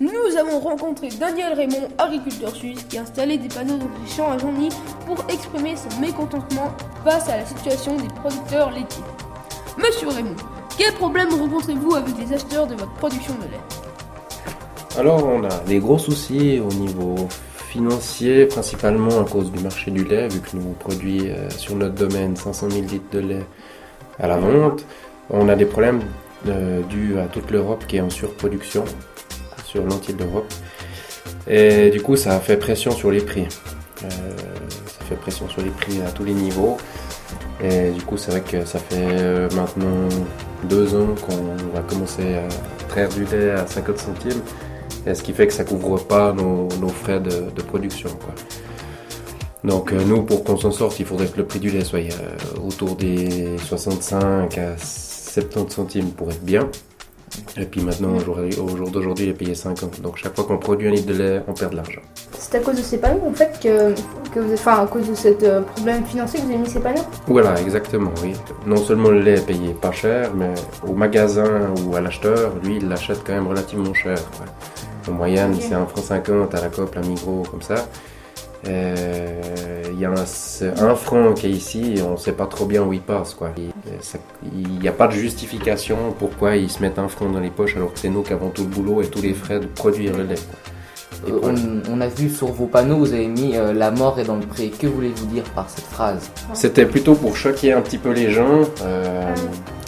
Nous avons rencontré Daniel Raymond, agriculteur suisse, qui a installé des panneaux ses champs à Joigny pour exprimer son mécontentement face à la situation des producteurs laitiers. Monsieur Raymond, quels problèmes rencontrez-vous avec les acheteurs de votre production de lait? Alors, on a des gros soucis au niveau financier, principalement à cause du marché du lait, vu que nous produisons euh, sur notre domaine 500 000 litres de lait à la vente. On a des problèmes euh, dus à toute l'Europe qui est en surproduction sur l'entier d'Europe. Et du coup, ça a fait pression sur les prix. Euh, ça fait pression sur les prix à tous les niveaux. Et du coup, c'est vrai que ça fait maintenant deux ans qu'on va commencer à traire du lait à 50 centimes ce qui fait que ça couvre pas nos, frais de, production. Donc euh, nous, pour qu'on s'en sorte, il faudrait que le prix du lait soit euh, autour des 65 à 70 centimes pour être bien. Et puis maintenant, au jour, d'aujourd'hui, il est payé 50. Donc chaque fois qu'on produit un litre de lait, on perd de l'argent. C'est à cause de ces panneaux, en fait, que, que vous, enfin, à cause de ce euh, problème financier que vous avez mis ces panneaux? Voilà, exactement, oui. Non seulement le lait est payé pas cher, mais au magasin ou à l'acheteur, lui, il l'achète quand même relativement cher. En moyenne, c'est 1 franc 50 à la COP, à Migros, comme ça. Euh, y a un, franc qui est ici et on ne sait pas trop bien où il passe. Quoi. Il n'y a pas de justification pourquoi ils se mettent un franc dans les poches alors que c'est nous qui avons tout le boulot et tous les frais de produire le lait. Euh, on, a vu sur vos panneaux, vous avez mis euh, la mort est dans le pré. Que voulez-vous dire par cette phrase? C'était plutôt pour choquer un petit peu les gens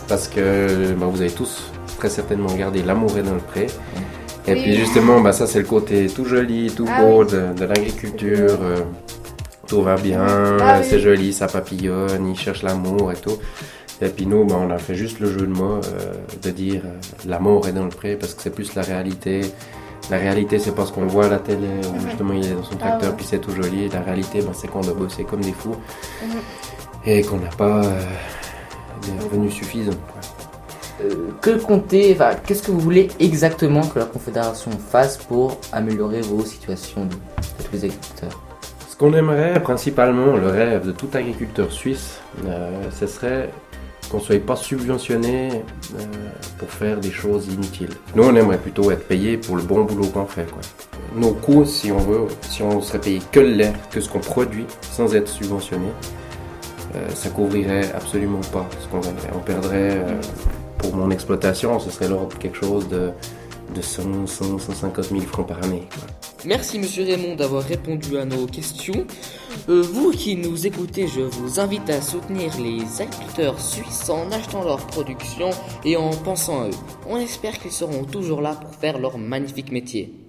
parce que bah, vous avez tous très certainement regardé L'amour est dans le pré. Et puis justement, bah, ça c'est le côté tout joli, tout ah beau de, l'agriculture. Euh, tout va bien, ah c'est joli, ça papillonne, il cherche l'amour et tout. Et puis nous, bah, on a fait juste le jeu de mots euh, de dire euh, l'amour est dans le pré parce que c'est plus la réalité. La réalité, c'est parce qu'on voit à la télé où justement il est dans son ah tracteur puis c'est tout joli. La réalité, bah, c'est qu'on doit bosser comme des fous mhm. et qu'on n'a pas des revenus suffisants. Euh, que comptez, enfin, qu'est-ce que vous voulez exactement que la Confédération fasse pour améliorer vos situations de, tous les agriculteurs qu'on aimerait principalement, le rêve de tout agriculteur suisse, euh, ce serait qu'on ne soit pas subventionné euh, pour faire des choses inutiles. Nous, on aimerait plutôt être payé pour le bon boulot qu'on fait. Nos coûts, si on veut, si on serait payé que l'air, que ce qu'on produit, sans être subventionné, ça couvrirait absolument pas ce qu'on On perdrait pour mon exploitation, ce serait l'ordre de quelque chose de, de 100, 100, 150 000 francs par année. Merci Monsieur Raymond d'avoir répondu à nos questions. Euh, vous qui nous écoutez, je vous invite à soutenir les agriculteurs suisses en achetant leur production et en pensant à eux. On espère qu'ils seront toujours là pour faire leur magnifique métier.